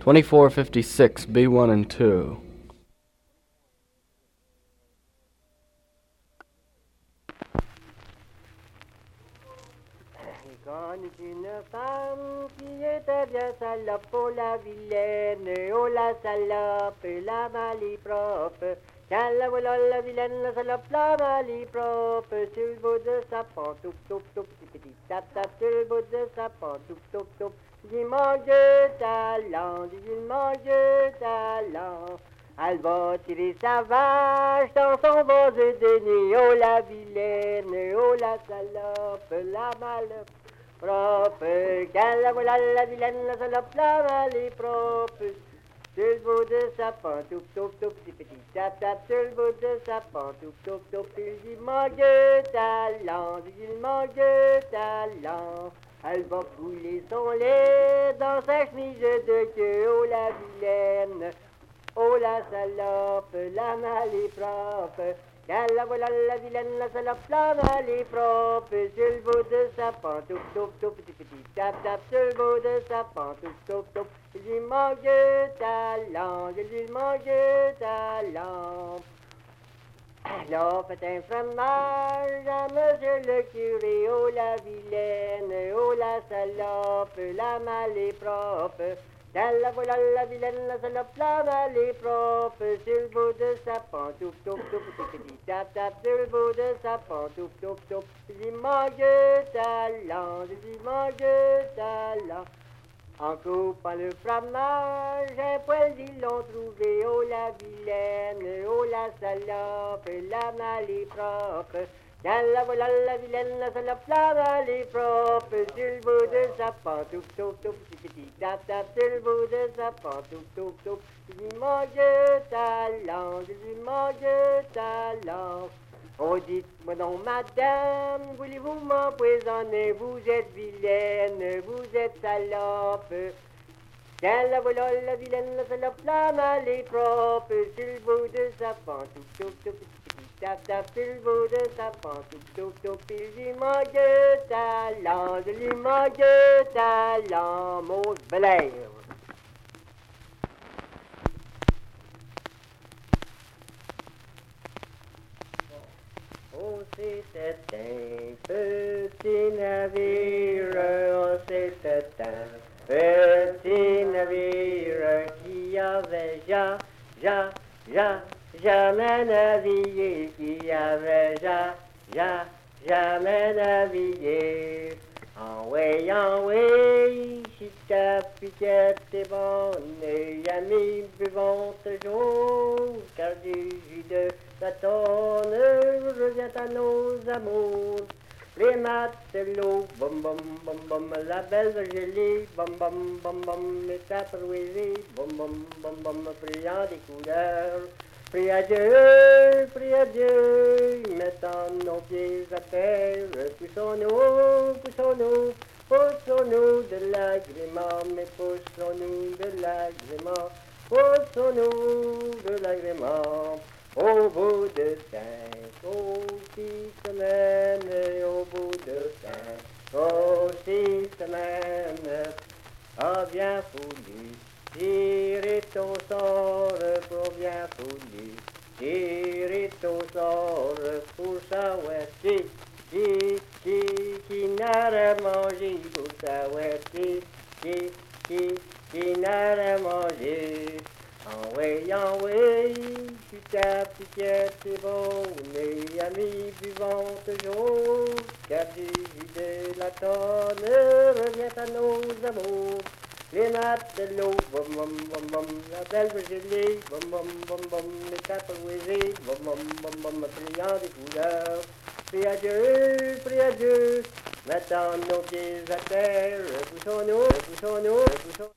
2456, B1 and 2. Connu une femme qui était bien salope, oh la vilaine, oh la salope, la malipropre. Quand la voilà la vilaine, la salope, la malipropre, sur le bout de sa pantoufle, toup, toup, petit petit tap tap, sur le bout de sa pantoufle, toup, toup. Dis manque de talent, dis manque de talent. Elle va tirer sa vache dans son vase de nuit, oh la vilaine, oh la salope, la malipropre propre, qu'elle la voilà la vilaine, la salope, la mal est propre. Sur le bout de sa pantoufle, toup, toup, petit petit tap, tap, sur le bout de sa pantoufle, toup, toup, il manque talent, il manque de talent. Elle va couler son lait dans sa chemise de queue, oh la vilaine, oh la salope, la mal est propre. Qu'elle la voilà la vilaine, la salope, la mal est propre, sur le bout de sa toup, toup, petit petit tap, tap, sur le bout de sa pantoufle, toup, toup. Il lui manque talent, il lui manque de talent. Alors faites un fromage à monsieur le curé, oh la vilaine, oh la salope, la mal est propre. Qu'elle la voilà la vilaine, la salope, la mal est propre, sur le bout de sa pantoufle, toup, toup, petit tap, tap, sur le bout de sa pantoufle, toup, toup. Il lui manque de talent, lui manque de talent. En coupant le fromage, un poil l'ont trouvé, oh la vilaine, oh la salope, la mal Quand la voilà la vilaine, la salope, la mal est propre, sur le bout de sa pantoufle, toup, toup, petit tap, tap, sur le bout de sa pantoufle, toup, toup. Il lui manque de talent, il lui manque de talent. Oh, dites-moi donc, madame, voulez-vous m'empoisonner Vous êtes vilaine, vous êtes salope. Quand la voilà la vilaine, la salope, la mal est propre, sur le bout de sa pantoufle, toup, toup, bout de sa pantoufle, toup, toup. Il lui manque de talent, de talent, mon Blair. Oh, c'était un petit navire, oh, c'était un petit navire qui avait ja, ja, ja, jamais navigué, qui avait ja, ja, jamais navigué. En way, en way, si ta piquette est bonne, amis, buvons toujours, car du jus de la tonne revient à nos amours. Les matelots, bom bom bom bom, la belle gelée, bom bom bom bom, les saproués, bom bom bom bom, brillant des couleurs. Prie à Dieu, prie à Dieu, mettant nos pieds à terre, poussons-nous, poussons-nous, poussons-nous de l'agrément, mais poussons-nous de l'agrément, poussons-nous de l'agrément. Au bout de cinq, oh, six semaines, au bout de cinq, oh, six semaines, a bien voulu tirer ton sort voulu tirer ton sort pour savoir si, si, si, qui n'a rien mangé pour savoir si, si, si, qui n'a rien mangé. En en way, tu tapes, piquette, c'est bon, les amis buvons toujours, car du jus de la tonne revient à nos amours. Les matelots, bom bom bom bom, la belle gelée, bom bom bom bom, les capoisés, bom bom bom bom, brillant des couleurs. Prie à Dieu, prie à Dieu, mettons nos pieds à terre, poussons-nous, poussons-nous, poussons